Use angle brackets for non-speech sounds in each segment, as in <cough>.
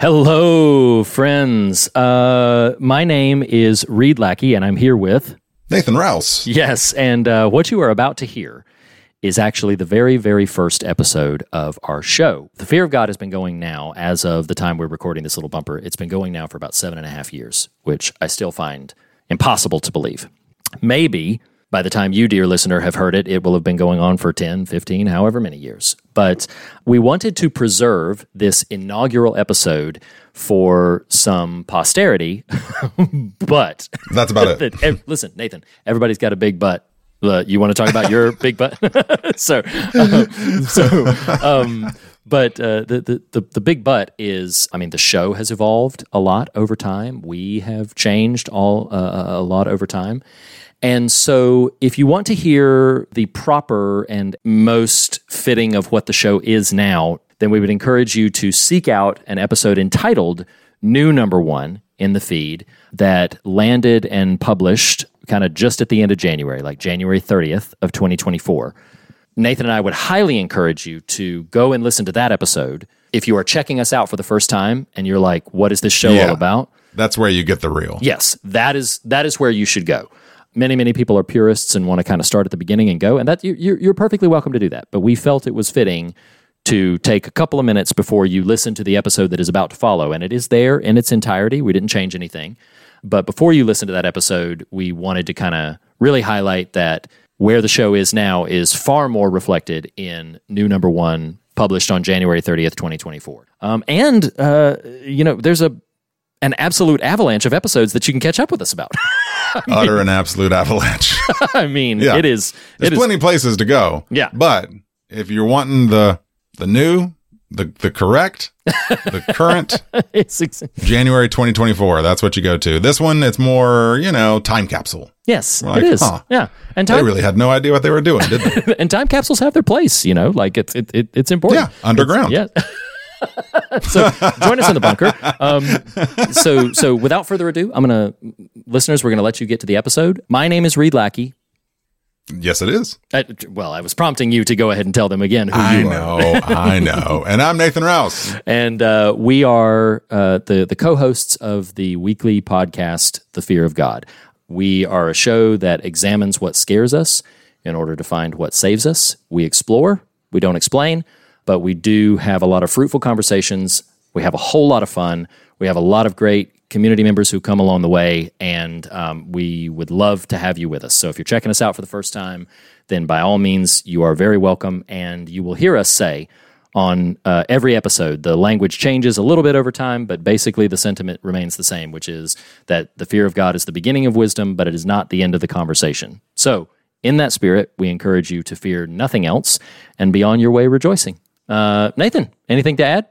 Hello, friends. Uh, my name is Reed Lackey, and I'm here with Nathan Rouse. Yes, and uh, what you are about to hear is actually the very, very first episode of our show. The Fear of God has been going now, as of the time we're recording this little bumper, it's been going now for about seven and a half years, which I still find impossible to believe. Maybe by the time you, dear listener, have heard it, it will have been going on for 10, 15, however many years. But we wanted to preserve this inaugural episode for some posterity. <laughs> but that's about <laughs> it. listen, Nathan, everybody's got a big butt. Uh, you want to talk about your <laughs> big butt? so, uh, so, um, but uh, the, the, the the big butt is, I mean, the show has evolved a lot over time. We have changed all uh, a lot over time, and so, if you want to hear the proper and most fitting of what the show is now, then we would encourage you to seek out an episode entitled New Number One in the feed that landed and published kind of just at the end of January, like January 30th of 2024. Nathan and I would highly encourage you to go and listen to that episode. If you are checking us out for the first time and you're like, what is this show yeah, all about? That's where you get the real. Yes, that is that is where you should go many many people are purists and want to kind of start at the beginning and go and that you're, you're perfectly welcome to do that. But we felt it was fitting to take a couple of minutes before you listen to the episode that is about to follow and it is there in its entirety. We didn't change anything. But before you listen to that episode we wanted to kind of really highlight that where the show is now is far more reflected in new number one published on january 30th 2024 um, and uh, you know there's a an absolute avalanche of episodes that you can catch up with us about. <laughs> <laughs> Utter an absolute avalanche. <laughs> I mean, yeah. it is. There's it plenty is, places to go. Yeah, but if you're wanting the the new, the the correct, the current, <laughs> it's January 2024. That's what you go to. This one, it's more you know time capsule. Yes, like, it is. Huh, yeah, and time, they really had no idea what they were doing, did they? and time capsules have their place. You know, like it's it, it it's important. Yeah, underground. It's, yeah. <laughs> so join us in the bunker. Um, so so without further ado, I'm gonna listeners, we're gonna let you get to the episode. My name is Reed Lackey. Yes, it is. I, well, I was prompting you to go ahead and tell them again who I you know, are. I <laughs> know. I know. And I'm Nathan Rouse. And uh, we are uh, the, the co hosts of the weekly podcast, The Fear of God. We are a show that examines what scares us in order to find what saves us. We explore, we don't explain but we do have a lot of fruitful conversations. We have a whole lot of fun. We have a lot of great community members who come along the way, and um, we would love to have you with us. So if you're checking us out for the first time, then by all means, you are very welcome. And you will hear us say on uh, every episode, the language changes a little bit over time, but basically the sentiment remains the same, which is that the fear of God is the beginning of wisdom, but it is not the end of the conversation. So, in that spirit, we encourage you to fear nothing else and be on your way rejoicing. Uh, Nathan, anything to add?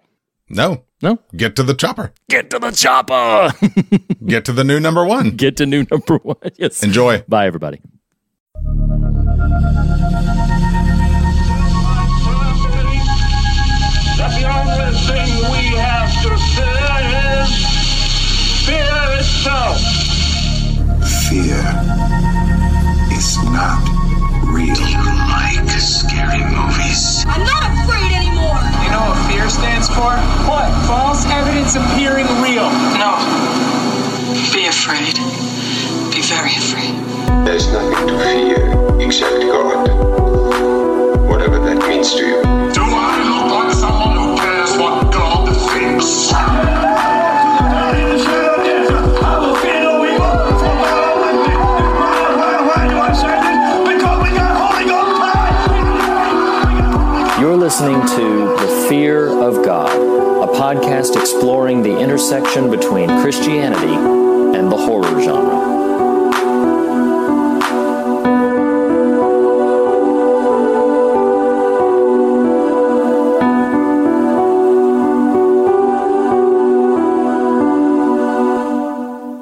No. No? Get to the chopper. Get to the chopper. <laughs> Get to the new number one. Get to new number one. <laughs> Yes. Enjoy. Bye, everybody. the only thing we have to fear is fear itself. Fear is not real. Do you like scary movies? I'm not afraid fear stands for? What? False evidence appearing real. No. Be afraid. Be very afraid. There's nothing to fear except God. Whatever that means to you. Do I look like someone who cares what God thinks? You're listening to The Fear of God, a podcast exploring the intersection between Christianity and the horror genre.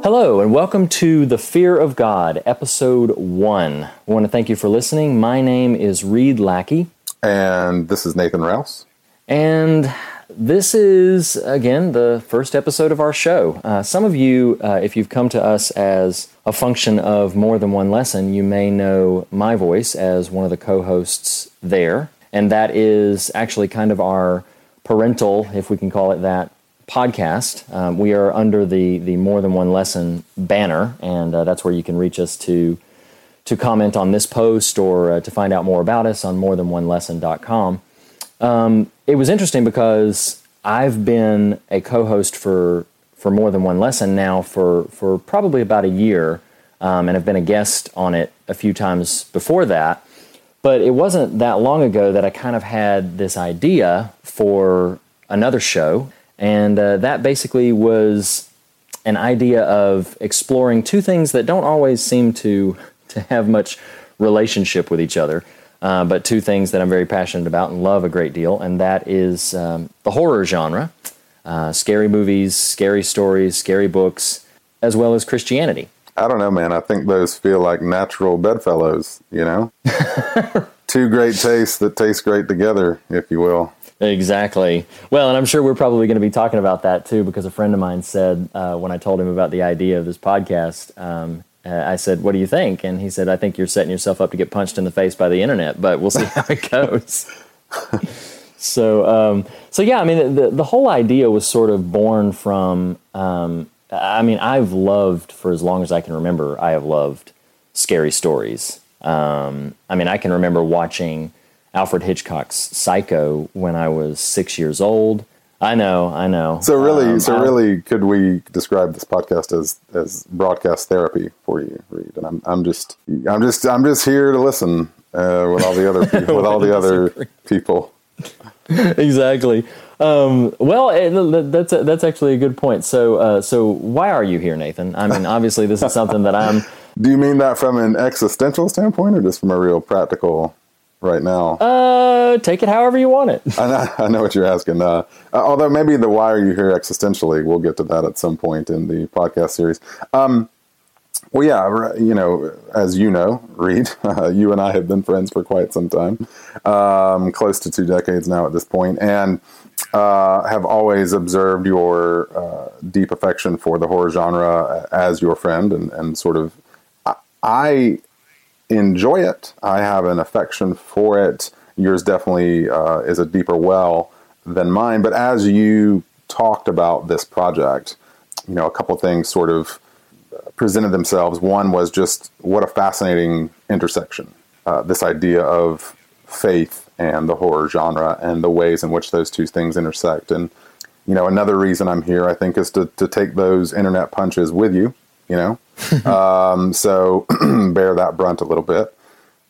Hello, and welcome to The Fear of God, Episode 1. I want to thank you for listening. My name is Reed Lackey. And this is Nathan Rouse. And this is, again, the first episode of our show. Uh, some of you, uh, if you've come to us as a function of more than one lesson, you may know my voice as one of the co hosts there. And that is actually kind of our parental, if we can call it that, podcast. Um, we are under the the More Than One Lesson banner, and uh, that's where you can reach us to to comment on this post or uh, to find out more about us on morethanonelesson.com. Um, it was interesting because I've been a co-host for for more than one lesson now for for probably about a year, um, and have been a guest on it a few times before that. But it wasn't that long ago that I kind of had this idea for another show, and uh, that basically was an idea of exploring two things that don't always seem to to have much relationship with each other. Uh, but two things that I'm very passionate about and love a great deal, and that is um, the horror genre, uh, scary movies, scary stories, scary books, as well as Christianity. I don't know, man. I think those feel like natural bedfellows, you know? <laughs> Two great tastes that taste great together, if you will. Exactly. Well, and I'm sure we're probably going to be talking about that too, because a friend of mine said uh, when I told him about the idea of this podcast, um, uh, I said, "What do you think?" And he said, "I think you're setting yourself up to get punched in the face by the internet, but we'll see how it <laughs> goes." so, um, so yeah, I mean, the the whole idea was sort of born from. Um, I mean, I've loved for as long as I can remember. I have loved scary stories. Um, I mean, I can remember watching Alfred Hitchcock's Psycho when I was six years old. I know, I know. So really, Um, so really, could we describe this podcast as as broadcast therapy for you, Reed? And I'm I'm just I'm just I'm just here to listen uh, with all the other <laughs> people, with all the other people. <laughs> exactly. Um, well, it, that's that's actually a good point. So, uh, so why are you here, Nathan? I mean, obviously, this is something that I'm. <laughs> Do you mean that from an existential standpoint, or just from a real practical? Right now, Uh, take it however you want it. <laughs> I know, I know what you're asking. Uh, uh, although maybe the why are you here existentially, we'll get to that at some point in the podcast series. Um, well, yeah, you know, as you know, Reed, uh, <laughs> you and I have been friends for quite some time, um, close to two decades now at this point, and uh, have always observed your uh, deep affection for the horror genre as your friend, and, and sort of, I enjoy it. I have an affection for it. Yours definitely uh, is a deeper well than mine. But as you talked about this project, you know, a couple things sort of presented themselves. One was just what a fascinating intersection. Uh, this idea of faith and the horror genre and the ways in which those two things intersect. And, you know, another reason I'm here, I think, is to, to take those internet punches with you, you know? <laughs> um, so <clears throat> bear that brunt a little bit.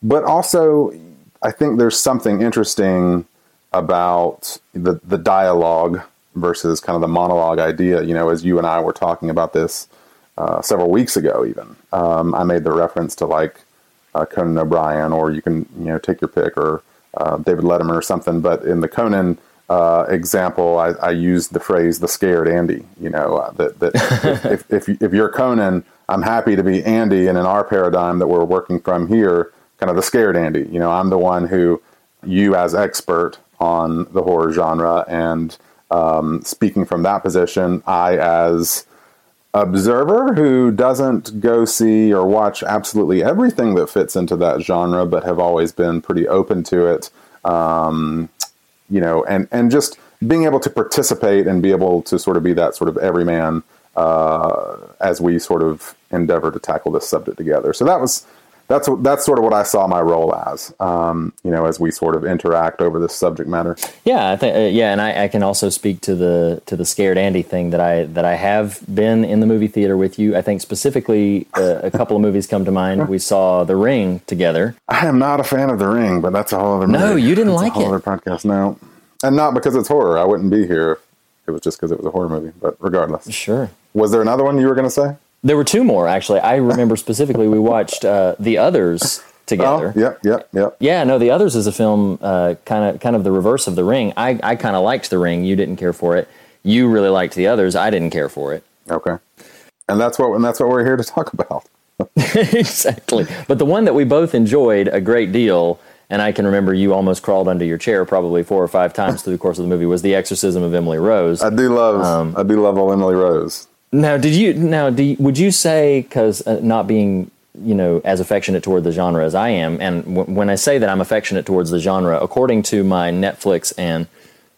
But also, I think there's something interesting about the, the dialogue versus kind of the monologue idea. You know, as you and I were talking about this uh, several weeks ago, even um, I made the reference to like uh, Conan O'Brien, or you can you know take your pick, or uh, David Letterman or something. But in the Conan uh, example, I, I used the phrase "the scared Andy." You know uh, that that <laughs> if, if if, you, if you're Conan, I'm happy to be Andy, and in our paradigm that we're working from here, kind of the scared Andy. You know, I'm the one who you as expert on the horror genre, and um, speaking from that position, I as observer who doesn't go see or watch absolutely everything that fits into that genre, but have always been pretty open to it. Um, you know, and and just being able to participate and be able to sort of be that sort of everyman uh, as we sort of endeavor to tackle this subject together. So that was that's that's sort of what I saw my role as. Um, you know, as we sort of interact over this subject matter. Yeah, I think uh, yeah, and I, I can also speak to the to the scared Andy thing that I that I have been in the movie theater with you. I think specifically uh, a couple of movies come to mind. We saw The Ring together. I am not a fan of The Ring, but that's a whole other. No, you didn't That's like a whole it. Other podcast, no, and not because it's horror. I wouldn't be here. if It was just because it was a horror movie. But regardless, Sure. was there another one you were going to say? There were two more actually. I remember <laughs> specifically we watched uh, The Others together. Oh, yep, yep, yep. Yeah, no, The Others is a film kind of kind of the reverse of The Ring. I, I kind of liked The Ring. You didn't care for it. You really liked The Others. I didn't care for it. Okay, and that's what and that's what we're here to talk about. <laughs> exactly. But the one that we both enjoyed a great deal, and I can remember you almost crawled under your chair probably four or five times through the course of the movie, was The Exorcism of Emily Rose. I do love Um, I do love old Emily Rose. Now, did you now do you, would you say because uh, not being you know as affectionate toward the genre as I am, and w- when I say that I'm affectionate towards the genre, according to my Netflix and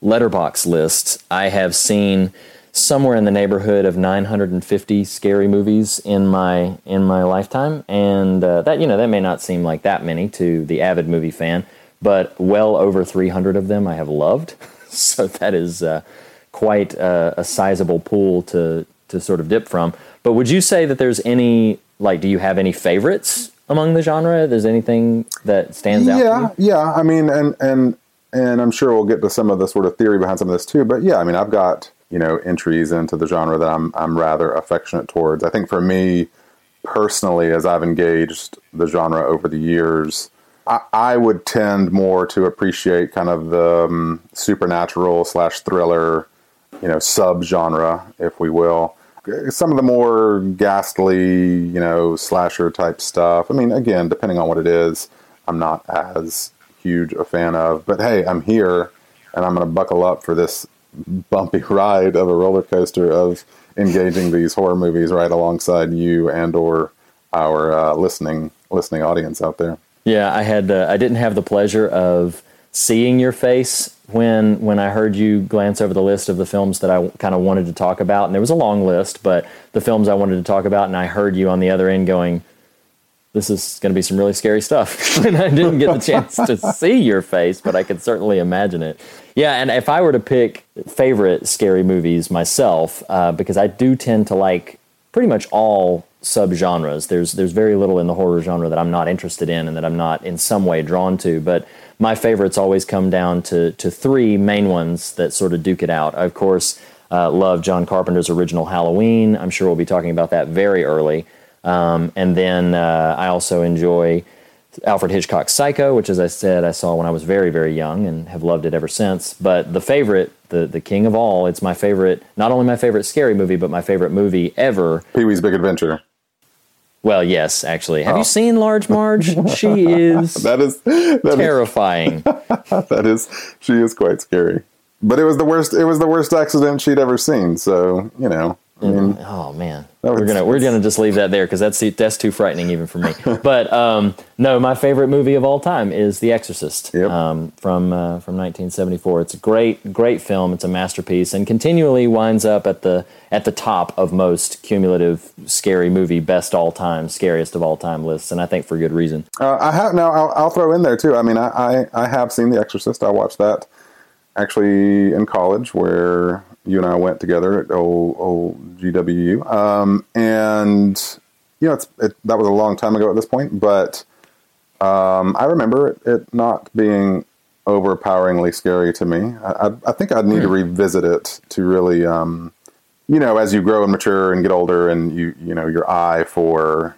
Letterboxd lists, I have seen somewhere in the neighborhood of 950 scary movies in my in my lifetime, and uh, that you know that may not seem like that many to the avid movie fan, but well over 300 of them I have loved. <laughs> so that is uh, quite a, a sizable pool to to sort of dip from. But would you say that there's any like do you have any favorites among the genre? There's anything that stands out? Yeah, yeah. I mean, and and and I'm sure we'll get to some of the sort of theory behind some of this too. But yeah, I mean, I've got you know entries into the genre that I'm I'm rather affectionate towards. I think for me personally, as I've engaged the genre over the years. I, I would tend more to appreciate kind of the um, supernatural slash thriller, you know, sub genre, if we will some of the more ghastly, you know, slasher type stuff. I mean, again, depending on what it is, I'm not as huge a fan of. But hey, I'm here, and I'm going to buckle up for this bumpy <laughs> ride of a roller coaster of engaging these horror movies right alongside you and or our uh, listening listening audience out there. Yeah, I had uh, I didn't have the pleasure of seeing your face when when I heard you glance over the list of the films that I kind of wanted to talk about, and there was a long list, but the films I wanted to talk about, and I heard you on the other end going, "This is going to be some really scary stuff." <laughs> and I didn't get the chance to see your face, but I could certainly imagine it. Yeah, and if I were to pick favorite scary movies myself, uh, because I do tend to like pretty much all subgenres. There's there's very little in the horror genre that I'm not interested in and that I'm not in some way drawn to, but my favorites always come down to to three main ones that sort of duke it out. Of course, uh, love John Carpenter's original Halloween. I'm sure we'll be talking about that very early. Um, and then uh, I also enjoy Alfred Hitchcock's Psycho, which, as I said, I saw when I was very, very young and have loved it ever since. But the favorite, the the king of all, it's my favorite. Not only my favorite scary movie, but my favorite movie ever. Pee Wee's Big Adventure. Well, yes, actually. Have oh. you seen Large Marge? she <laughs> is that is that terrifying. Is, <laughs> that is she is quite scary. But it was the worst. It was the worst accident she'd ever seen. So you know, Mean, oh man, we're gonna we're gonna just leave that there because that's that's too frightening even for me. <laughs> but um, no, my favorite movie of all time is The Exorcist yep. um, from uh, from 1974. It's a great great film. It's a masterpiece and continually winds up at the at the top of most cumulative scary movie best all time scariest of all time lists, and I think for good reason. Uh, I have now. I'll, I'll, throw in there too. I mean, I, I I have seen The Exorcist. I watched that actually in college where you and I went together at old, old GWU. Um, and, you know, it's, it, that was a long time ago at this point, but um, I remember it, it, not being overpoweringly scary to me. I, I think I'd need to hmm. revisit it to really, um, you know, as you grow and mature and get older and you, you know, your eye for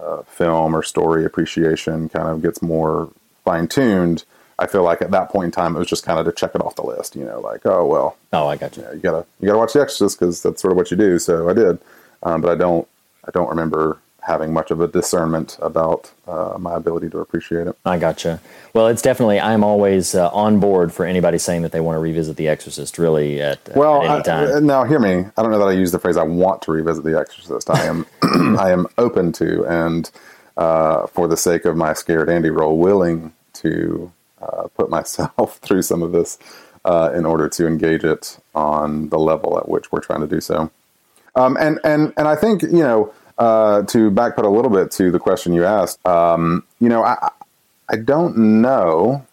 uh, film or story appreciation kind of gets more fine tuned I feel like at that point in time, it was just kind of to check it off the list, you know, like, oh, well. Oh, I got you. you, gotta, you gotta watch The Exorcist because that's sort of what you do. So I did. Um, but I don't, I don't remember having much of a discernment about uh, my ability to appreciate it. I gotcha. Well, it's definitely I'm always uh, on board for anybody saying that they want to revisit The Exorcist. Really, at, well, at any time. I, now hear me. I don't know that I use the phrase "I want to revisit The Exorcist." I am, <clears throat> I am open to, and uh, for the sake of my scared Andy role, willing to uh, put myself <laughs> through some of this uh, in order to engage it on the level at which we're trying to do so. Um, and and and I think you know uh, to backpedal a little bit to the question you asked. Um, you know, I I don't know.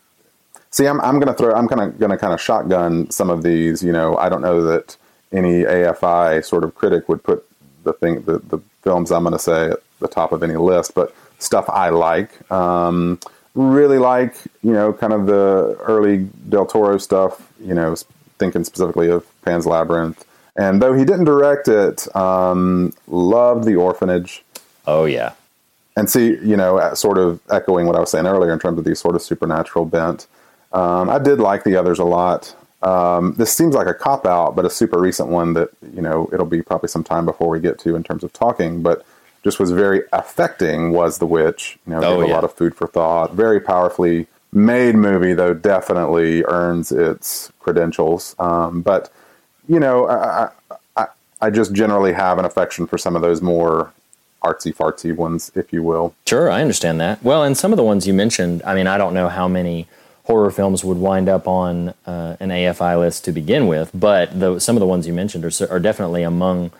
See, I'm I'm gonna throw I'm kind of gonna kind of shotgun some of these. You know, I don't know that any AFI sort of critic would put the thing the the films I'm gonna say at the top of any list, but stuff I like. Um, really like, you know, kind of the early Del Toro stuff, you know, thinking specifically of Pan's Labyrinth. And though he didn't direct it, um, loved The Orphanage. Oh, yeah. And see, you know, sort of echoing what I was saying earlier in terms of these sort of supernatural bent. Um, I did like the others a lot. Um, this seems like a cop out, but a super recent one that, you know, it'll be probably some time before we get to in terms of talking. But just was very affecting was The Witch. You know, oh, gave yeah. a lot of food for thought. Very powerfully made movie, though definitely earns its credentials. Um, but you know, I, I, I just generally have an affection for some of those more artsy fartsy ones, if you will. Sure, I understand that. Well, and some of the ones you mentioned, I mean, I don't know how many horror films would wind up on uh, an AFI list to begin with, but the, some of the ones you mentioned are, are definitely among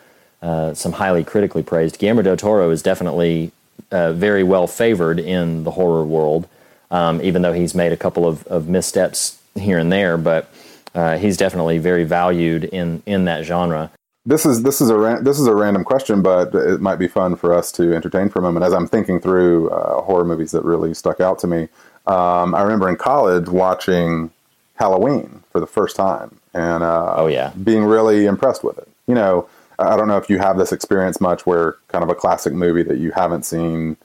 uh, some highly critically praised. Guillermo del Toro is definitely uh, very well favored in the horror world, um, even though he's made a couple of, of missteps here and there, but uh, he's definitely very valued in, in that genre. This is this is a ra- this is a random question, but it might be fun for us to entertain for a moment as I'm thinking through uh, horror movies that really stuck out to me. Um, I remember in college watching Halloween for the first time, and uh, oh yeah, being really impressed with it. You know, I don't know if you have this experience much, where kind of a classic movie that you haven't seen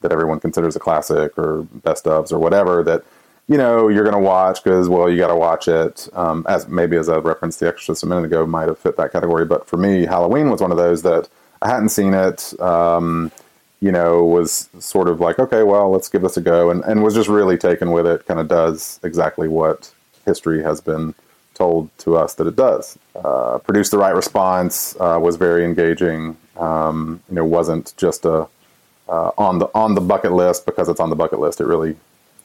that everyone considers a classic or best ofs or whatever that you know you're going to watch because well you got to watch it um, as maybe as a reference the exorcist a minute ago might have fit that category but for me halloween was one of those that i hadn't seen it um, you know, was sort of like, okay, well, let's give this a go, and, and was just really taken with it. Kind of does exactly what history has been told to us that it does. Uh, produced the right response, uh, was very engaging. Um, you know, wasn't just a uh, on the on the bucket list because it's on the bucket list. It really,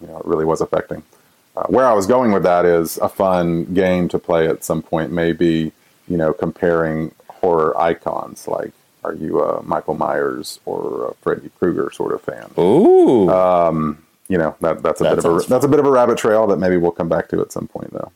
you know, it really was affecting. Uh, where I was going with that is a fun game to play at some point. Maybe you know, comparing horror icons like are you a Michael Myers or a Freddy Krueger sort of fan? Ooh. Um, you know that that's a that bit of a that's a bit of a rabbit trail that maybe we'll come back to at some point though.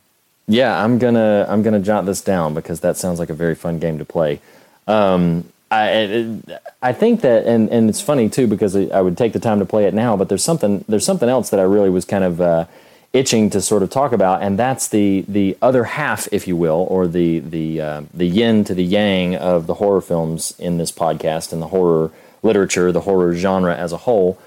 Yeah, I'm gonna I'm gonna jot this down because that sounds like a very fun game to play. Um, I I think that and and it's funny too because I would take the time to play it now, but there's something there's something else that I really was kind of uh, itching to sort of talk about, and that's the the other half, if you will, or the the uh, the yin to the yang of the horror films in this podcast and the horror literature, the horror genre as a whole.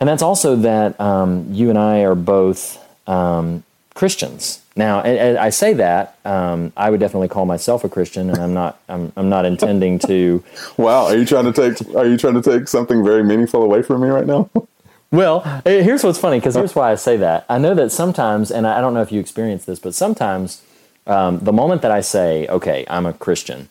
And that's also that um, you and I are both um, Christians. Now, I, I say that um, I would definitely call myself a Christian, and I'm not. I'm, I'm not intending to. <laughs> wow, are you trying to take? Are you trying to take something very meaningful away from me right now? <laughs> Well, eh, here's what's funny because here's why I say that. I know that sometimes, and I don't know if you experience this, but sometimes um, the moment that I say, okay, I'm a Christian,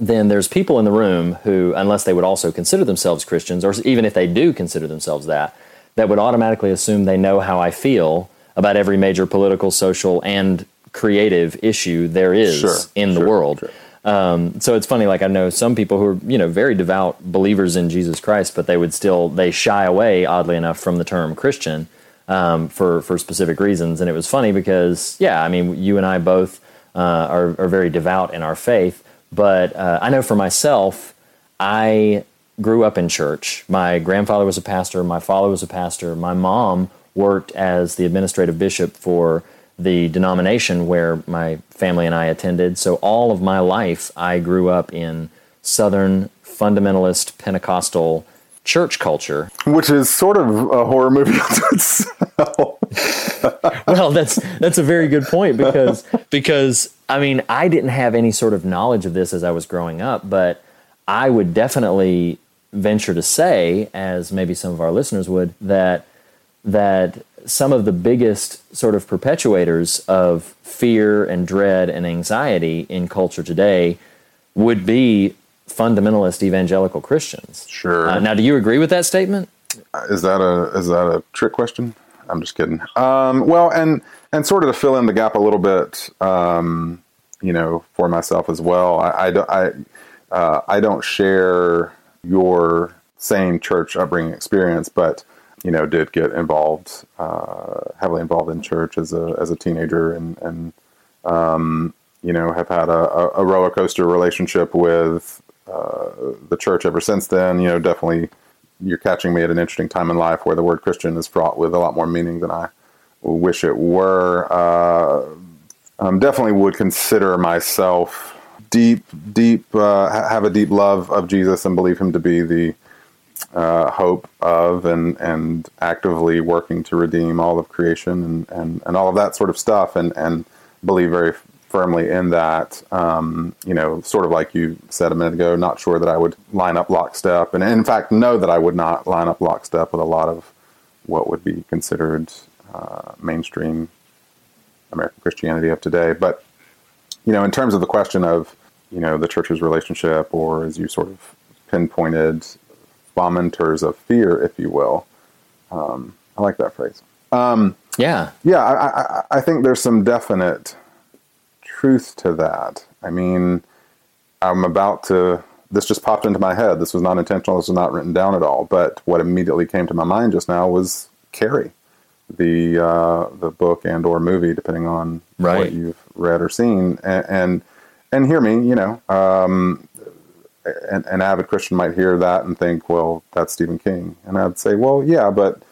then there's people in the room who, unless they would also consider themselves Christians, or even if they do consider themselves that, that would automatically assume they know how I feel about every major political, social, and creative issue there is sure, in sure, the world. Sure. Um, so it's funny. Like I know some people who are you know very devout believers in Jesus Christ, but they would still they shy away, oddly enough, from the term Christian um, for for specific reasons. And it was funny because yeah, I mean, you and I both uh, are are very devout in our faith, but uh, I know for myself, I grew up in church. My grandfather was a pastor. My father was a pastor. My mom worked as the administrative bishop for the denomination where my family and I attended. So all of my life, I grew up in Southern fundamentalist Pentecostal church culture, which is sort of a horror movie unto <laughs> itself. well, that's that's a very good point because because I mean I didn't have any sort of knowledge of this as I was growing up, but I would definitely venture to say, as maybe some of our listeners would, that that some of the biggest sort of perpetuators of fear and dread and anxiety in culture today would be fundamentalist evangelical Christians. Sure. Uh, now, do you agree with that statement? Is that a is that a trick question? I'm just kidding. Um, well, and and sort of to fill in the gap a little bit, um, you know, for myself as well. I I, don't, I, uh, I don't share your same church upbringing experience, but you know, did get involved, uh, heavily involved in church as a as a teenager, and and um, you know, have had a, a, roller coaster relationship with uh, the church ever since then. You know, definitely, you're catching me at an interesting time in life where the word Christian is fraught with a lot more meaning than I wish it were. Uh, um, definitely would consider myself deep, deep, uh, have a deep love of Jesus and believe him to be the uh, hope of and and actively working to redeem all of creation and, and, and all of that sort of stuff and and believe very firmly in that. Um, you know sort of like you said a minute ago not sure that I would line up lockstep and in fact know that I would not line up lockstep with a lot of what would be considered uh, mainstream American Christianity of today. But you know in terms of the question of you know the church's relationship or as you sort of pinpointed fomenters of fear, if you will. Um, I like that phrase. Um, Yeah. Yeah, I, I, I think there's some definite truth to that. I mean, I'm about to. This just popped into my head. This was not intentional. This was not written down at all. But what immediately came to my mind just now was Carrie, the uh, the book and or movie, depending on Right. what you've read or seen. And and, and hear me, you know, um, an, an avid Christian might hear that and think, well, that's Stephen King, and I'd say, well, yeah, but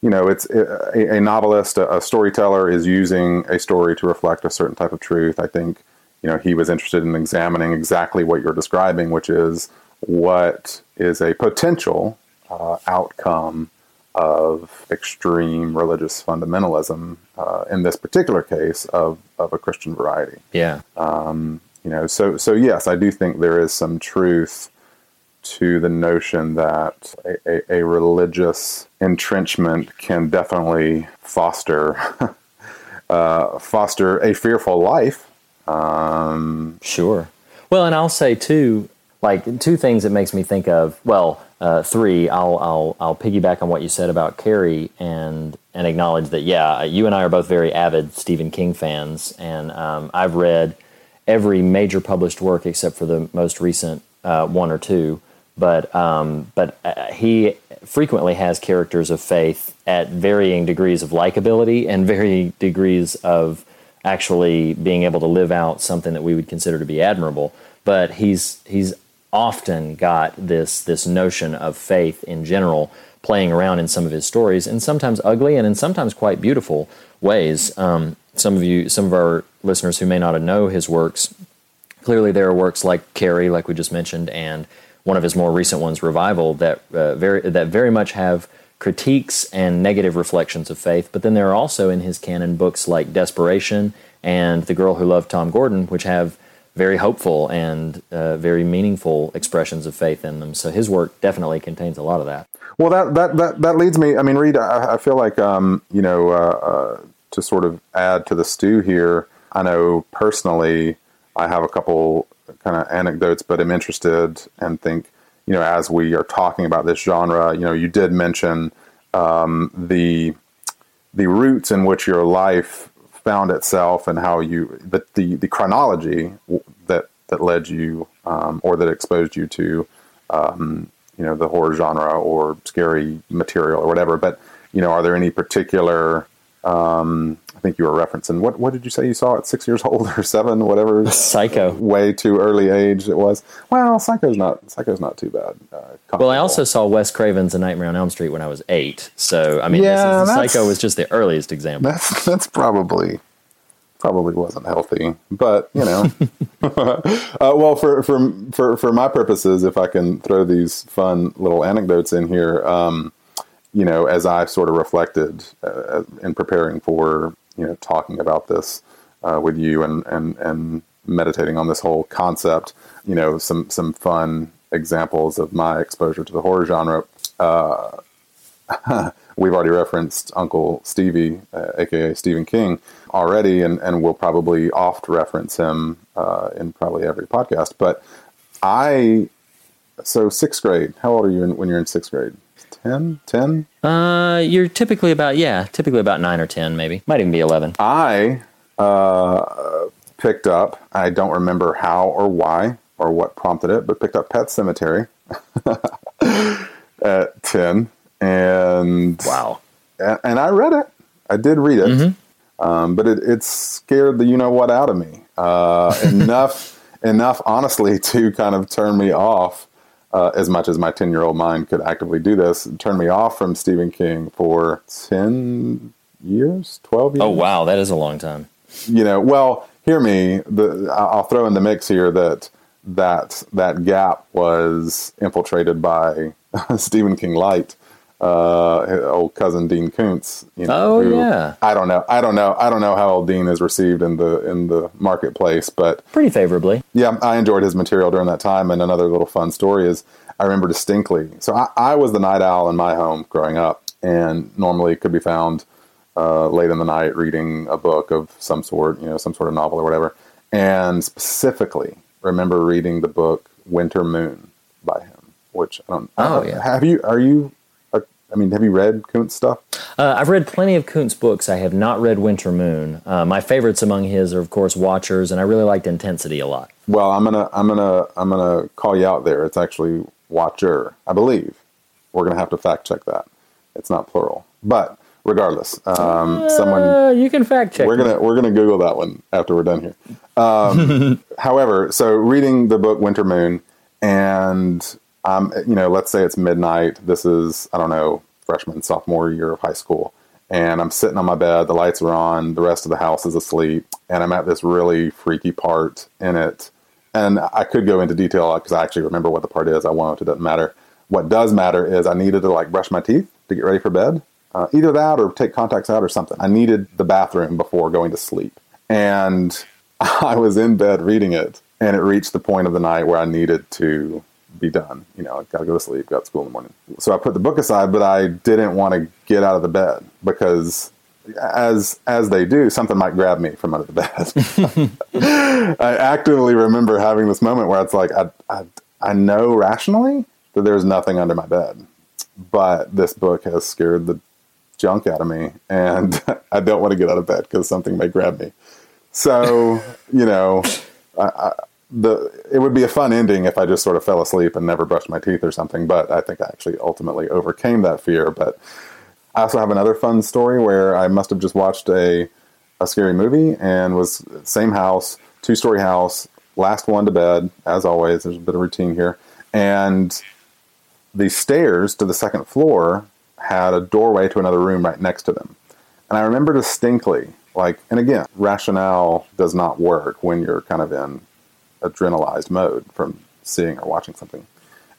you know, it's a, a novelist, a, a storyteller is using a story to reflect a certain type of truth. I think, you know, he was interested in examining exactly what you're describing, which is what is a potential uh, outcome of extreme religious fundamentalism, uh, in this particular case of, of a Christian variety. Yeah. You know, so so yes, I do think there is some truth to the notion that a, a, a religious entrenchment can definitely foster <laughs> uh, foster a fearful life. Um, Sure. Well, and I'll say too, like two things that makes me think of. Well, uh, three. I'll I'll I'll piggyback on what you said about Carrie and and acknowledge that yeah, you and I are both very avid Stephen King fans, and um, I've read every major published work except for the most recent uh, one or two. But um, but uh, he frequently has characters of faith at varying degrees of likability and varying degrees of actually being able to live out something that we would consider to be admirable. But he's he's often got this this notion of faith in general playing around in some of his stories, and sometimes ugly and in sometimes quite beautiful ways. Um, some of you, some of our listeners who may not know his works, clearly there are works like Carrie, like we just mentioned, and one of his more recent ones, Revival, that uh, very that very much have critiques and negative reflections of faith. But then there are also in his canon books like Desperation and The Girl Who Loved Tom Gordon, which have very hopeful and uh, very meaningful expressions of faith in them. So his work definitely contains a lot of that. well, that, that that that leads me. I mean, Reed, I, I feel like um, you know uh, uh, to sort of add to the stew here. I know personally, I have a couple kind of anecdotes, but I'm interested and think you know as we are talking about this genre. You know, you did mention um, the the roots in which your life found itself and how you the the, the chronology that that led you um, or that exposed you to um, you know the horror genre or scary material or whatever but you know are there any particular um, I think you were referencing what what did you say you saw at six years old or seven whatever <laughs> Psycho. way too early age it was well Psycho's not Psycho's not too bad uh, Well, I also saw Wes Craven's A Nightmare on Elm Street when I was eight. So, I mean, Yeah, this is, Psycho was just the earliest example. that's that's probably probably wasn't healthy, but you know, <laughs> <laughs> uh, well, for for for for my purposes, if I can throw these fun little anecdotes in here, um, you know, as I've sort of reflected uh, in preparing for you know talking about this uh, with you and and and meditating on this whole concept, you know, some some fun examples of my exposure to the horror genre <laughs> we've already referenced Uncle Stevie, uh, aka Stephen King, already, and, and we'll probably oft reference him uh, in probably every podcast. But I, so sixth grade, how old are you in, when you're in sixth grade? 10? 10? Uh, you're typically about, yeah, typically about nine or 10, maybe. Might even be 11. I uh, picked up, I don't remember how or why or what prompted it, but picked up Pet Sematary <laughs> at 10. And Wow. and, and I read it. I did read it, um, but it, it scared the you know what out of me uh, enough <laughs> enough honestly to kind of turn me off. Uh, as much as my ten year old mind could actively do this, turn me off from Stephen King for ten years, twelve years. Oh, wow. That is a long time. You know, well, hear me. The I'll throw in the mix here that that that gap was infiltrated by <laughs> Stephen King light uh, old cousin Dean Koontz. You know, Oh, who- yeah. I don't know. I don't know. I don't know how old Dean is received in the in the marketplace, but Pretty favorably. yeah, I enjoyed his material during that time. And another little fun story is I remember distinctly. So I, I was the night owl in my home growing up, and normally could be found uh, late in the night reading a book of some sort, you know, some sort of novel or whatever. And specifically, remember reading the book Winter Moon by him, which I don't. Oh, uh, yeah. Have you? Are you? I mean, have you read Koontz stuff? Uh, I've read plenty of Koontz books. I have not read Winter Moon. Uh, my favorites among his are, of course, Watchers, and I really liked Intensity a lot. Well, I'm gonna I'm gonna I'm gonna call you out there. It's actually Watcher, I believe. We're gonna have to fact check that. It's not plural, but regardless, um, someone Uh, you can fact check. we're me. gonna we're gonna Google that one after we're done here. Um, <laughs> however, so reading the book Winter Moon, and um, you know, let's say it's midnight. This is I don't know freshman sophomore year of high school, and I'm sitting on my bed. The lights are on. The rest of the house is asleep, and I'm at this really freaky part in it. And I could go into detail because I actually remember what the part is. I won't. It doesn't matter. What does matter is I needed to like brush my teeth to get ready for bed. Uh, either that or take contacts out or something. I needed the bathroom before going to sleep. And <laughs> I was in bed reading it, and it reached the point of the night where I needed to be done. You know, got to go to sleep, got school in the morning. So I put the book aside, but I didn't want to get out of the bed because as as they do, something might grab me from under the bed. <laughs> I actively remember having this moment where it's like I, I I know rationally that there's nothing under my bed, but this book has scared the junk out of me, and <laughs> I don't want to get out of bed because something may grab me. So you know, I, I, the it would be a fun ending if I just sort of fell asleep and never brushed my teeth or something. But I think I actually ultimately overcame that fear. But I also have another fun story where I must have just watched a a scary movie and was same house, two story house, last one to bed as always. There's a bit of routine here, and the stairs to the second floor had a doorway to another room right next to them. And I remember distinctly, like, and again, rationale does not work when you're kind of in adrenalized mode from seeing or watching something.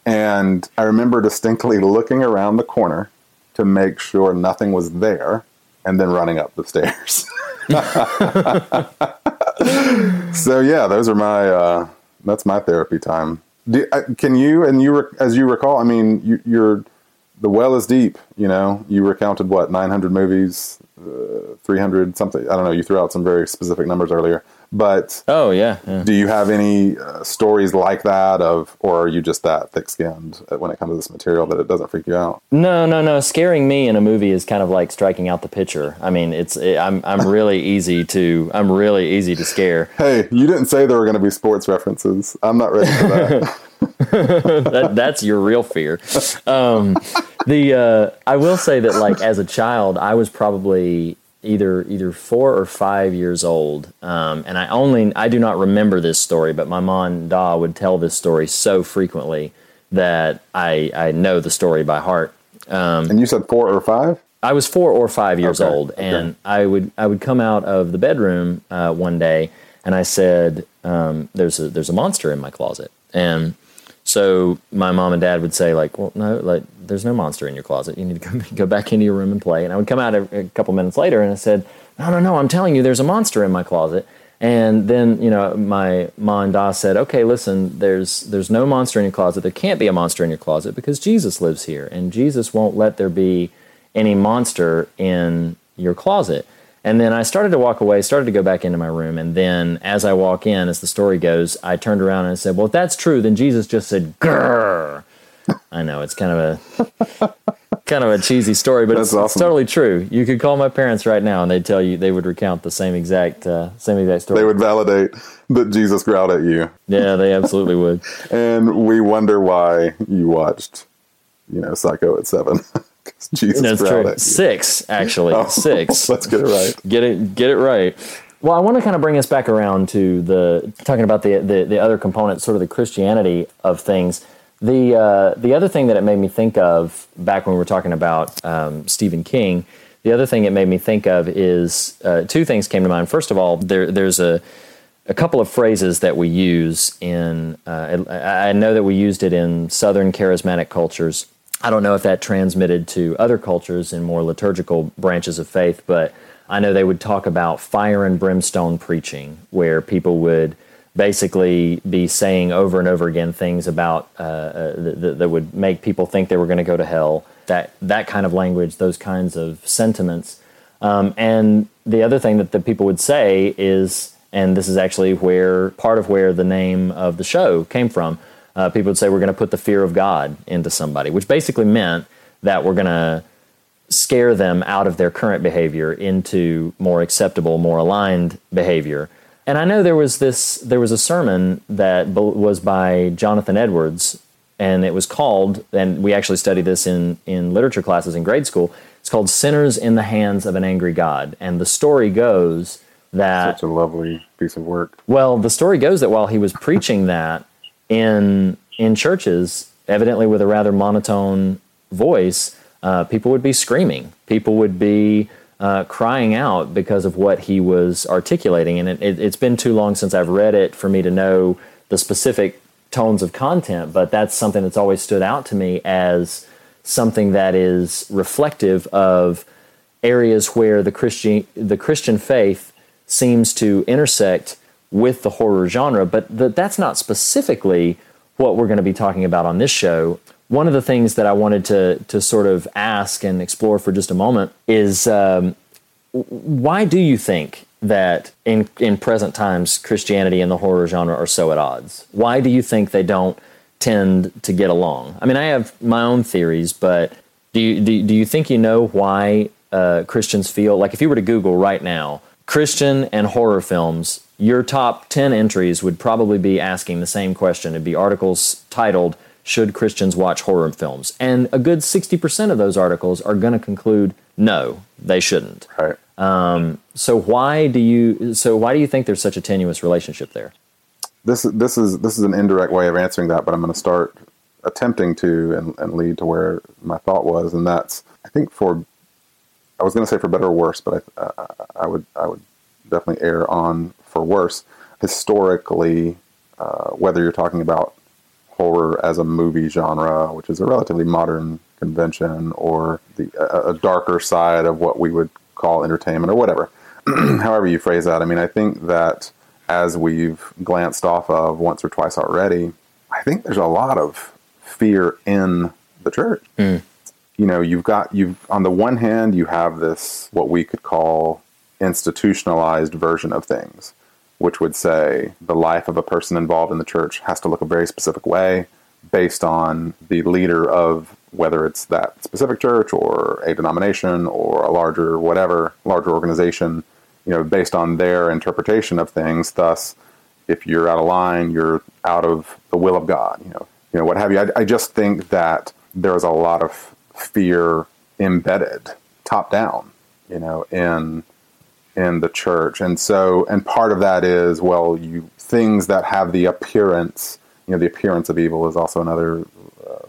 And I remember distinctly looking around the corner to make sure nothing was there and then running up the stairs. <laughs> so yeah, those are my uh, that's my therapy time. Do, uh, can you and you as you recall? I mean, you, you're the well is deep. You know, you recounted what 900 movies, 300 something. I don't know. You threw out some very specific numbers earlier, but Oh yeah, yeah. do you have any uh, stories like that of, or are you just that thick-skinned when it comes to this material that it doesn't freak you out? No, no, no. Scaring me in a movie is kind of like striking out the pitcher. I mean, it's it, I'm I'm really <laughs> easy to I'm really easy to scare. Hey, you didn't say there were going to be sports references. I'm not ready for that. <laughs> that, that's your real fear. Um, the uh, I will say that like as a child, I was probably either either four or five years old, um, and I only I do not remember this story, but my mom Da would tell this story so frequently that I I know the story by heart. and you said four or five? I was four or five years Okay, old, okay. and I would I would come out of the bedroom uh, one day, and I said, um, "There's a there's a monster in my closet," and so my mom and dad would say, like, "Well, no, like there's no monster in your closet. You need to go <laughs> go back into your room and play." And I would come out a, a couple minutes later, and I said, "No, no, no! I'm telling you, there's a monster in my closet." And then you know my mom and dad said, "Okay, listen, there's there's no monster in your closet. There can't be a monster in your closet because Jesus lives here, and Jesus won't let there be." any monster in your closet. And then I started to walk away, started to go back into my room. And then as I walk in, as the story goes, I turned around and I said, Well, if that's true, then Jesus just said, Grrr. I know it's kind of a <laughs> kind of a cheesy story, but it's, That's it's totally true. You could call my parents right now and they'd tell you they would recount the same exact uh, same exact story. They would validate that Jesus growled at you. yeah, they absolutely would. <laughs> And we wonder why you watched, you know, Psycho at seven. <laughs> <laughs> Jesus That's true. Six, actually. <laughs> Six. Let's get it right. get it get it right well i want to kind of bring us back around to the talking about the the, the other component sort of the christianity of things the uh, the other thing that it made me think of back when we were talking about um, stephen king the other thing it made me think of is uh, two things came to mind first of all there there's a a couple of phrases that we use in uh, I I know that we used it in southern charismatic cultures i don't know if that transmitted to other cultures in more liturgical branches of faith but i know they would talk about fire and brimstone preaching where people would basically be saying over and over again things about uh, uh, that, that would make people think they were going to go to hell that that kind of language those kinds of sentiments um, and the other thing that the people would say is, and this is actually where part of where the name of the show came from. Uh, people would say we're going to put the fear of God into somebody, which basically meant that we're going to scare them out of their current behavior into more acceptable, more aligned behavior. And I know there was this there was a sermon that was by Jonathan Edwards and it was called and we actually studied this in in literature classes in grade school. It's called Sinners in the Hands of an Angry God. And the story goes that such a lovely piece of work. Well, the story goes that while he was preaching that in in churches, evidently with a rather monotone voice, uh, people would be screaming. People would be uh, crying out because of what he was articulating. And it, it, it's been too long since I've read it for me to know the specific tones of content, but that's something that's always stood out to me as something that is reflective of areas where the Christian the Christian faith seems to intersect with the horror genre, but the, that's not specifically what we're going to be talking about on this show one of the things that I wanted to to sort of ask and explore for just a moment is um, why do you think that in in present times Christianity and the horror genre are so at odds? Why do you think they don't tend to get along? I mean, I have my own theories, but do you do, do you think you know why uh, Christians feel like if you were to Google right now Christian and horror films, your top ten entries would probably be asking the same question. It'd be articles titled should Christians watch horror films? And a good 60% of those articles are going to conclude no, they shouldn't. Right. Um, so why do you so why do you think there's such a tenuous relationship there? This this is this is an indirect way of answering that, but I'm going to start attempting to and, and lead to where my thought was, and that's I think for I was going to say for better or worse, but I, uh, I would I would definitely err on for worse. Historically, uh, whether you're talking about horror as a movie genre, which is a relatively modern convention, or the a, a darker side of what we would call entertainment, or whatever. <clears throat> However you phrase that, I mean, I think that as we've glanced off of once or twice already, I think there's a lot of fear in the church. Mm. You know, you've got you've on the one hand you have this what we could call institutionalized version of things which would say the life of a person involved in the church has to look a very specific way based on the leader of whether it's that specific church or a denomination or a larger whatever larger organization you know based on their interpretation of things. Thus if you're out of line you're out of the will of god you know you know what have you. I, I just think that there is a lot of fear embedded top down you know in in the church. And so, and part of that is, well, you things that have the appearance, you know, the appearance of evil is also another uh,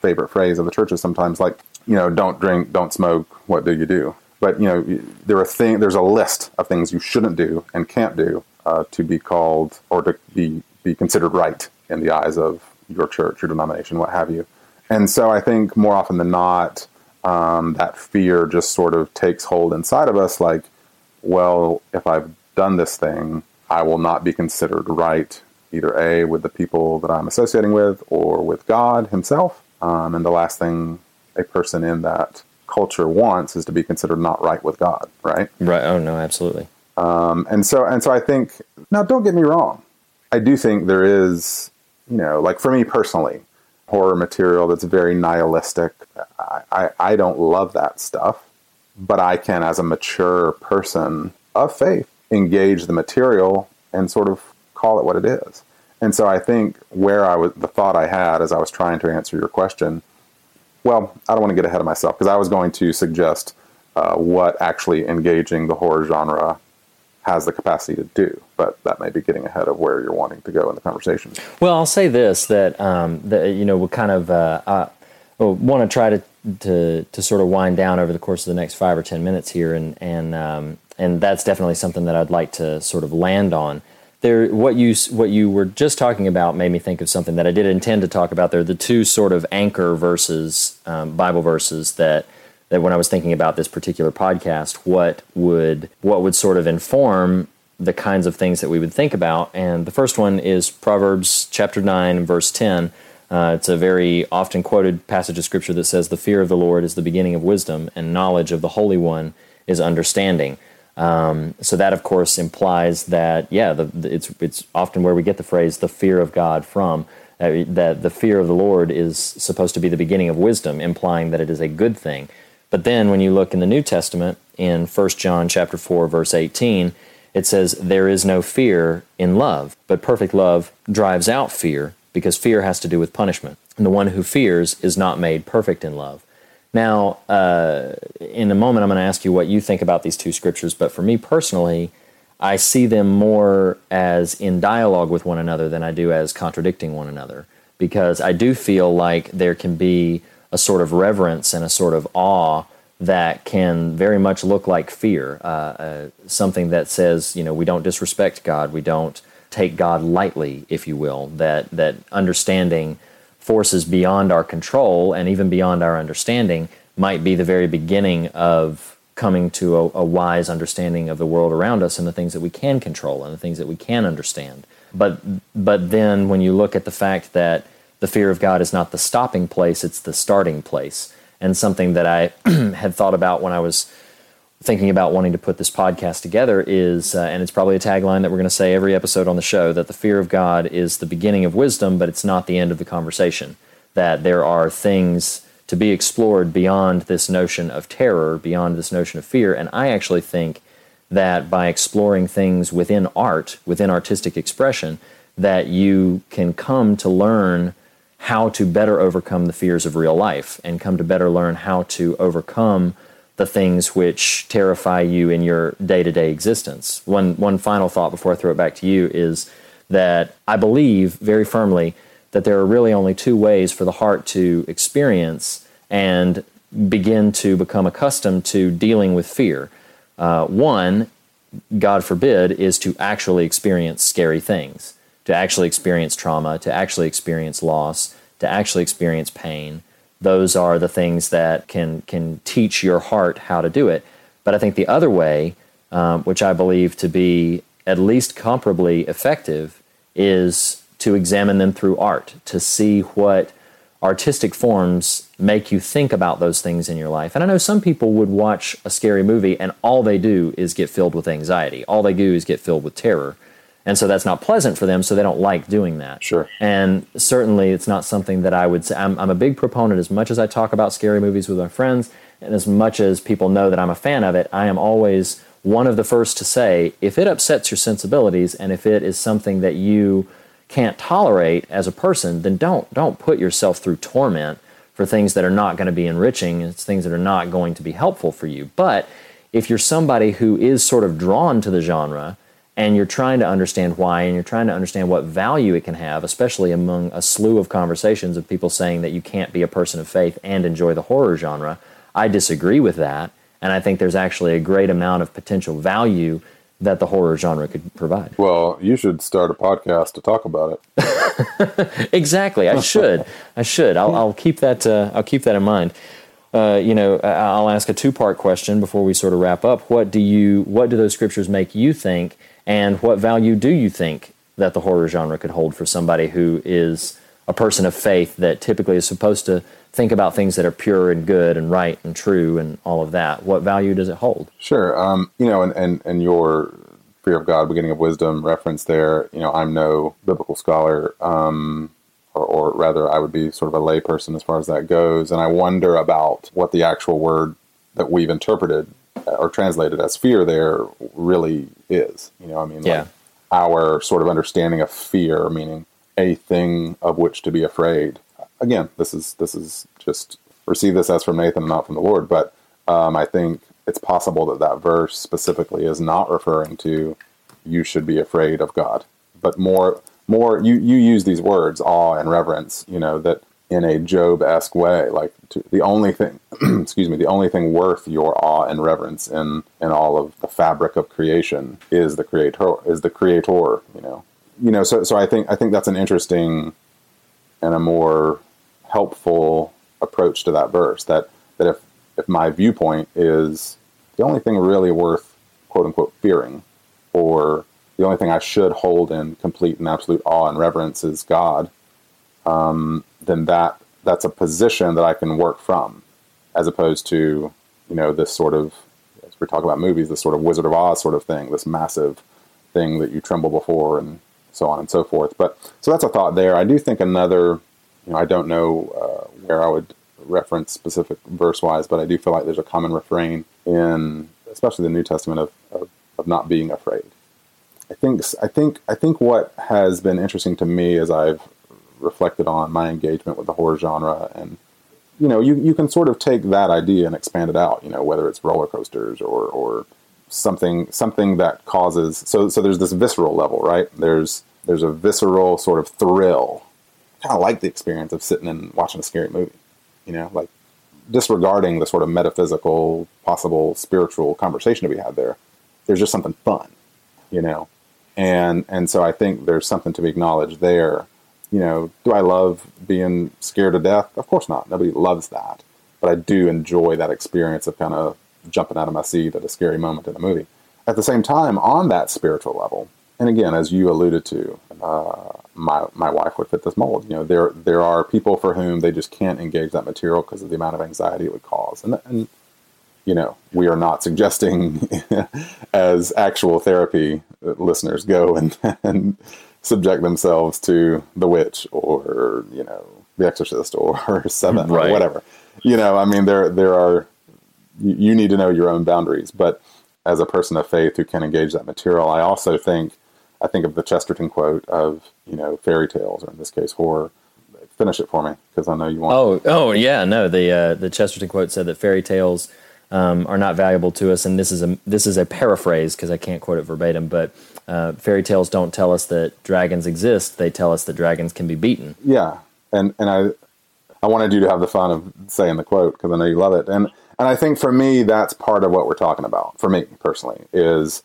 favorite phrase of the churches sometimes, like, you know, don't drink, don't smoke, what do you do? But, you know, there are thing, there's a list of things you shouldn't do and can't do uh, to be called or to be, be considered right in the eyes of your church, your denomination, what have you. And so I think more often than not, um, that fear just sort of takes hold inside of us, like, well, if I've done this thing, I will not be considered right, either A, with the people that I'm associating with or with God Himself. Um, and the last thing a person in that culture wants is to be considered not right with God, right? Right. Oh, no, absolutely. Um, and so, and so I think, now don't get me wrong. I do think there is, you know, like for me personally, horror material that's very nihilistic. I, I, I don't love that stuff but I can, as a mature person of faith, engage the material and sort of call it what it is. And so I think where I was, the thought I had as I was trying to answer your question, well, I don't want to get ahead of myself because I was going to suggest uh, what actually engaging the horror genre has the capacity to do, but that may be getting ahead of where you're wanting to go in the conversation. Well, I'll say this that, um, that you know, we kind of uh, want to try to to to sort of wind down over the course of the next five or ten minutes here, and and um, and that's definitely something that I'd like to sort of land on. There, what you what you were just talking about made me think of something that I did intend to talk about. There, the two sort of anchor verses, um, Bible verses that that when I was thinking about this particular podcast, what would what would sort of inform the kinds of things that we would think about. And the first one is Proverbs chapter nine, verse ten uh, it's a very often quoted passage of scripture that says, The fear of the Lord is the beginning of wisdom, and knowledge of the Holy One is understanding. Um, so that, of course, implies that, yeah, the, the, it's, it's often where we get the phrase, the fear of God from. uh, that the fear of the Lord is supposed to be the beginning of wisdom, implying that it is a good thing. But then when you look in the New Testament, in 1 John chapter 4, verse 18, it says, There is no fear in love, but perfect love drives out fear, because fear has to do with punishment. And the one who fears is not made perfect in love. Now, uh, in a moment, I'm going to ask you what you think about these two scriptures, but for me personally, I see them more as in dialogue with one another than I do as contradicting one another because I do feel like there can be a sort of reverence and a sort of awe that can very much look like fear. Uh, uh, something that says, you know, we don't disrespect God, we don't take God lightly, if you will. That that understanding forces beyond our control and even beyond our understanding might be the very beginning of coming to a, a, wise understanding of the world around us and the things that we can control and the things that we can understand. But but then when you look at the fact that the fear of God is not the stopping place, it's the starting place. And something that I <clears throat> had thought about when I was thinking about wanting to put this podcast together is, uh, and it's probably a tagline that we're going to say every episode on the show, that the fear of God is the beginning of wisdom, but it's not the end of the conversation. That there are things to be explored beyond this notion of terror, beyond this notion of fear. And I actually think that by exploring things within art, within artistic expression, that you can come to learn how to better overcome the fears of real life and come to better learn how to overcome the things which terrify you in your day-to-day existence. One one final thought before I throw it back to you is that I believe very firmly that there are really only two ways for the heart to experience and begin to become accustomed to dealing with fear. Uh, one, God forbid, is to actually experience scary things, to actually experience trauma, to actually experience loss, to actually experience pain. Those are the things that can can teach your heart how to do it. But I think the other way, um, which I believe to be at least comparably effective, is to examine them through art, to see what artistic forms make you think about those things in your life. And I know some people would watch a scary movie and all they do is get filled with anxiety. All they do is get filled with terror. And so that's not pleasant for them, so they don't like doing that. Sure. And certainly it's not something that I would say. I'm, I'm a big proponent, as much as I talk about scary movies with my friends, and as much as people know that I'm a fan of it, I am always one of the first to say if it upsets your sensibilities and if it is something that you can't tolerate as a person, then don't don't put yourself through torment for things that are not going to be enriching. It's things that are not going to be helpful for you. But if you're somebody who is sort of drawn to the genre and you're trying to understand why and you're trying to understand what value it can have, especially among a slew of conversations of people saying that you can't be a person of faith and enjoy the horror genre, I disagree with that. And I think there's actually a great amount of potential value that the horror genre could provide. Well, you should start a podcast to talk about it. <laughs> exactly, I should. I should. I'll, I'll keep that. Uh, I'll keep that in mind. Uh, you know, I'll ask a two-part question before we sort of wrap up. What do you? What do those scriptures make you think? And what value do you think that the horror genre could hold for somebody who is a person of faith that typically is supposed to think about things that are pure and good and right and true and all of that. What value does it hold? Sure. Um, you know, and, and, and your fear of God, beginning of wisdom reference there, you know, I'm no biblical scholar, um, or, or rather, I would be sort of a layperson as far as that goes. And I wonder about what the actual word that we've interpreted or translated as fear there really is. You know, I mean, yeah. Like our sort of understanding of fear, meaning a thing of which to be afraid again, this is this is just receive this as from Nathan, not from the Lord. But um, I think it's possible that that verse specifically is not referring to you should be afraid of God, but more more you you use these words awe and reverence. You know that in a Job esque way, like to, the only thing, <clears throat> excuse me, the only thing worth your awe and reverence in in all of the fabric of creation is the creator is the creator. You know, you know. So so I think I think that's an interesting and a more helpful approach to that verse. That that if if my viewpoint is the only thing really worth quote unquote fearing, or the only thing I should hold in complete and absolute awe and reverence is God, um, then that that's a position that I can work from, as opposed to you know this sort of as we're talking about movies, this sort of Wizard of Oz sort of thing, this massive thing that you tremble before and so on and so forth. But so that's a thought there. I do think another, you know, I don't know uh, where I would reference specific verse wise, but I do feel like there's a common refrain in, especially the New Testament, of, of, of not being afraid. I think I think I think what has been interesting to me as I've reflected on my engagement with the horror genre. And you know you, you can sort of take that idea and expand it out you know whether it's roller coasters or or something something that causes so so there's this visceral level right? There's there's a visceral sort of thrill. Kind of like the experience of sitting and watching a scary movie you know like disregarding the sort of metaphysical possible spiritual conversation to be had there. There's just something fun you know? And and so i think there's something to be acknowledged there you know do i love being scared to death of course not nobody loves that but i do enjoy that experience of kind of jumping out of my seat at a scary moment in a movie. At the same time, on that spiritual level, and again, as you alluded to, uh, my my wife would fit this mold. You know, there there are people for whom they just can't engage that material because of the amount of anxiety it would cause, and and you know, we are not suggesting <laughs> as actual therapy listeners go and and subject themselves to The Witch or you know The Exorcist or <laughs> Seven right. or whatever. You know, I mean, there there are you need to know your own boundaries. But as a person of faith who can engage that material, I also think I think of the Chesterton quote of you know fairy tales, or in this case horror. Finish it for me because I know you want. Oh, oh yeah, no. The uh, the Chesterton quote said that fairy tales um, are not valuable to us, and this is a this is a paraphrase because I can't quote it verbatim, but. Uh, fairy tales don't tell us that dragons exist; they tell us that dragons can be beaten. Yeah, and and I I wanted you to have the fun of saying the quote because I know you love it, and and I think for me, that's part of what we're talking about. For me personally, is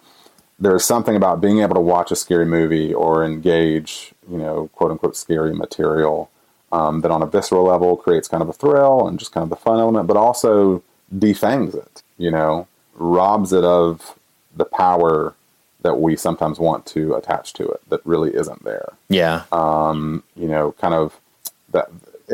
there's something about being able to watch a scary movie or engage, you know, quote unquote scary material um, that on a visceral level creates kind of a thrill and just kind of the fun element, but also defangs it, you know, robs it of the power that we sometimes want to attach to it that really isn't there. Yeah. Um, you know, kind of that.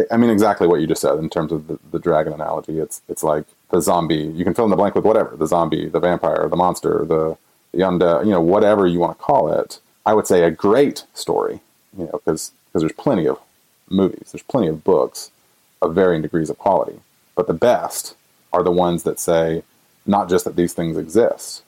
I mean, exactly what you just said in terms of the, the dragon analogy. It's it's like the zombie. You can fill in the blank with whatever the zombie, the vampire, the monster, the, the undead, you know, whatever you want to call it. I would say a great story, you know, because there's plenty of movies, there's plenty of books of varying degrees of quality. But the best are the ones that say not just that these things exist,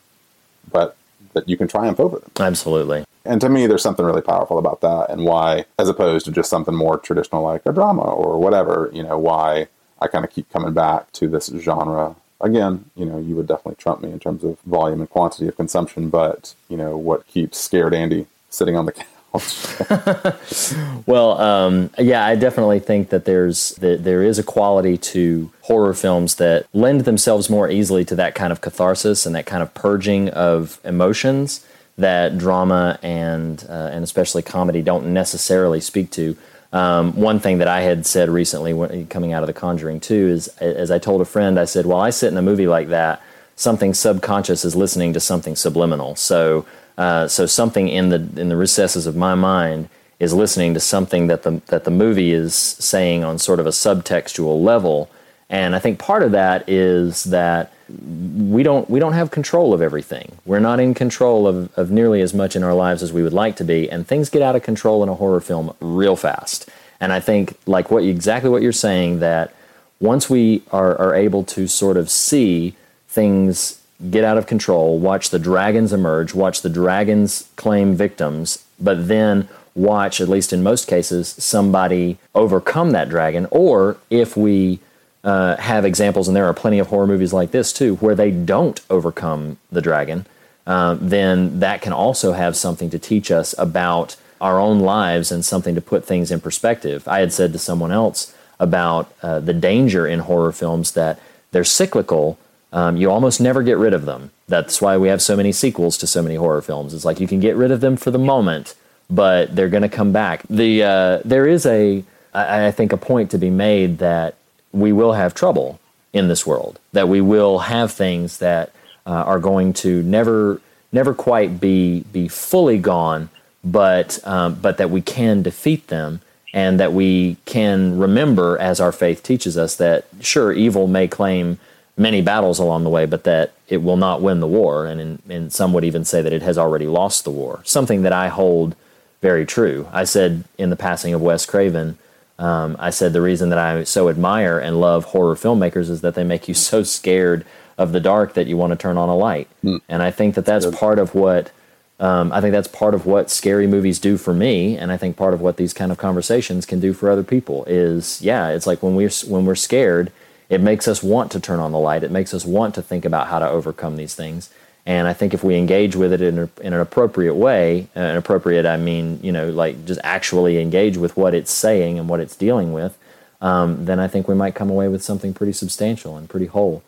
but that you can triumph over them. Absolutely. And to me, there's something really powerful about that, and why, as opposed to just something more traditional like a drama or whatever, you know, why I kind of keep coming back to this genre. Again, you know, you would definitely trump me in terms of volume and quantity of consumption, but you know, what keeps scared Andy sitting on the <laughs> couch? <laughs> well, um, yeah, I definitely think that there's that there is a quality to horror films that lend themselves more easily to that kind of catharsis and that kind of purging of emotions that drama and uh, and especially comedy don't necessarily speak to. Um, one thing that I had said recently, when, coming out of The Conjuring 2, is as I told a friend, I said, "While I sit in a movie like that, something subconscious is listening to something subliminal. So, uh, so something in the in the recesses of my mind is listening to something that the that the movie is saying on sort of a subtextual level. And I think part of that is that we don't we don't have control of everything. We're not in control of, of nearly as much in our lives as we would like to be, and things get out of control in a horror film real fast. And I think like what exactly what you're saying that once we are, are able to sort of see things get out of control, watch the dragons emerge, watch the dragons claim victims, but then watch, at least in most cases, somebody overcome that dragon, or if we uh, have examples, and there are plenty of horror movies like this too, where they don't overcome the dragon, uh, then that can also have something to teach us about our own lives and something to put things in perspective. I had said to someone else about uh, the danger in horror films that they're cyclical. Um, you almost never get rid of them. That's why we have so many sequels to so many horror films. It's like you can get rid of them for the moment, but they're going to come back. The uh, there is a I, I think a point to be made that we will have trouble in this world. That we will have things that uh, are going to never never quite be be fully gone, but um, but that we can defeat them and that we can remember as our faith teaches us that sure evil may claim many battles along the way, but that it will not win the war, and in, and some would even say that it has already lost the war. Something that I hold very true. I said in the passing of Wes Craven, um, I said the reason that I so admire and love horror filmmakers is that they make you <laughs> so scared of the dark that you want to turn on a light. And I think that that's part of what um, I think that's part of what scary movies do for me, and I think part of what these kind of conversations can do for other people is, yeah, it's like when we're when we're scared, it makes us want to turn on the light. It makes us want to think about how to overcome these things. And I think if we engage with it in, a, in an appropriate way, uh, an appropriate, I mean, you know, like just actually engage with what it's saying and what it's dealing with, um, then I think we might come away with something pretty substantial and pretty whole.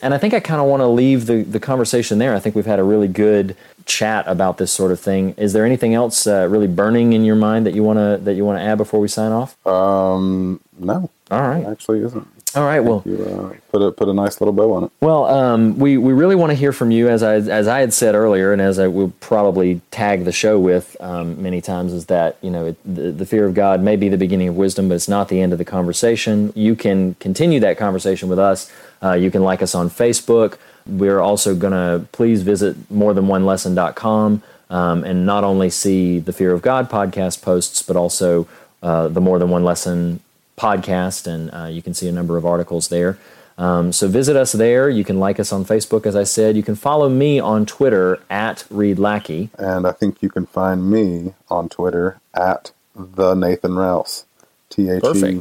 And I think I kind of want to leave the, the conversation there. I think we've had a really good chat about this sort of thing. Is there anything else uh, really burning in your mind that you want to that you want to add before we sign off? Um, no, All right. actually isn't. All right. Well, You uh, put a put a nice little bow on it. Well, um, we we really want to hear from you, as I as I had said earlier, and as I will probably tag the show with um, many times, is that you know it, the, the fear of God may be the beginning of wisdom, but it's not the end of the conversation. You can continue that conversation with us. Uh, you can like us on Facebook. We're also going to please visit morethanonelesson.com um, and not only see the Fear of God podcast posts, but also uh, the More Than One Lesson podcast, and uh, you can see a number of articles there. Um, so visit us there. You can like us on Facebook, as I said. You can follow me on Twitter at Reed Lackey. And I think you can find me on Twitter at the Nathan Rouse. T H E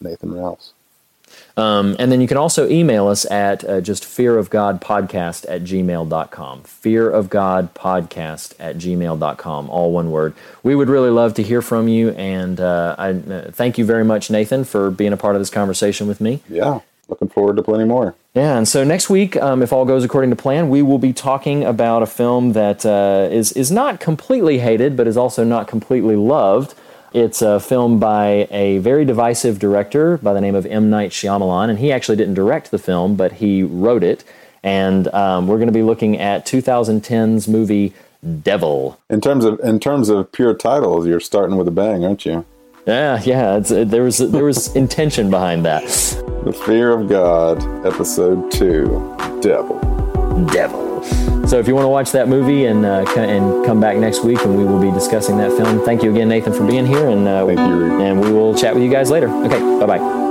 Nathan Rouse. Um, and then you can also email us at uh, just fearofgodpodcast at gmail.com. Fearofgodpodcast at gmail.com, all one word. We would really love to hear from you. And uh, I uh, thank you very much, Nathan, for being a part of this conversation with me. Yeah, looking forward to plenty more. Yeah, and so next week, um, if all goes according to plan, we will be talking about a film that uh, is is not completely hated, but is also not completely loved. It's a film by a very divisive director by the name of M. Night Shyamalan, and he actually didn't direct the film, but he wrote it. And um, we're going to be looking at 2010's movie Devil. In terms of in terms of pure titles, you're starting with a bang, aren't you? Yeah, yeah, it's, there was there was intention behind that. The Fear of God, Episode Two, Devil. Devil. So if you want to watch that movie and uh, and come back next week, and we will be discussing that film. Thank you again, Nathan, for being here, and uh, Thank you, and we will chat with you guys later. Okay, bye bye.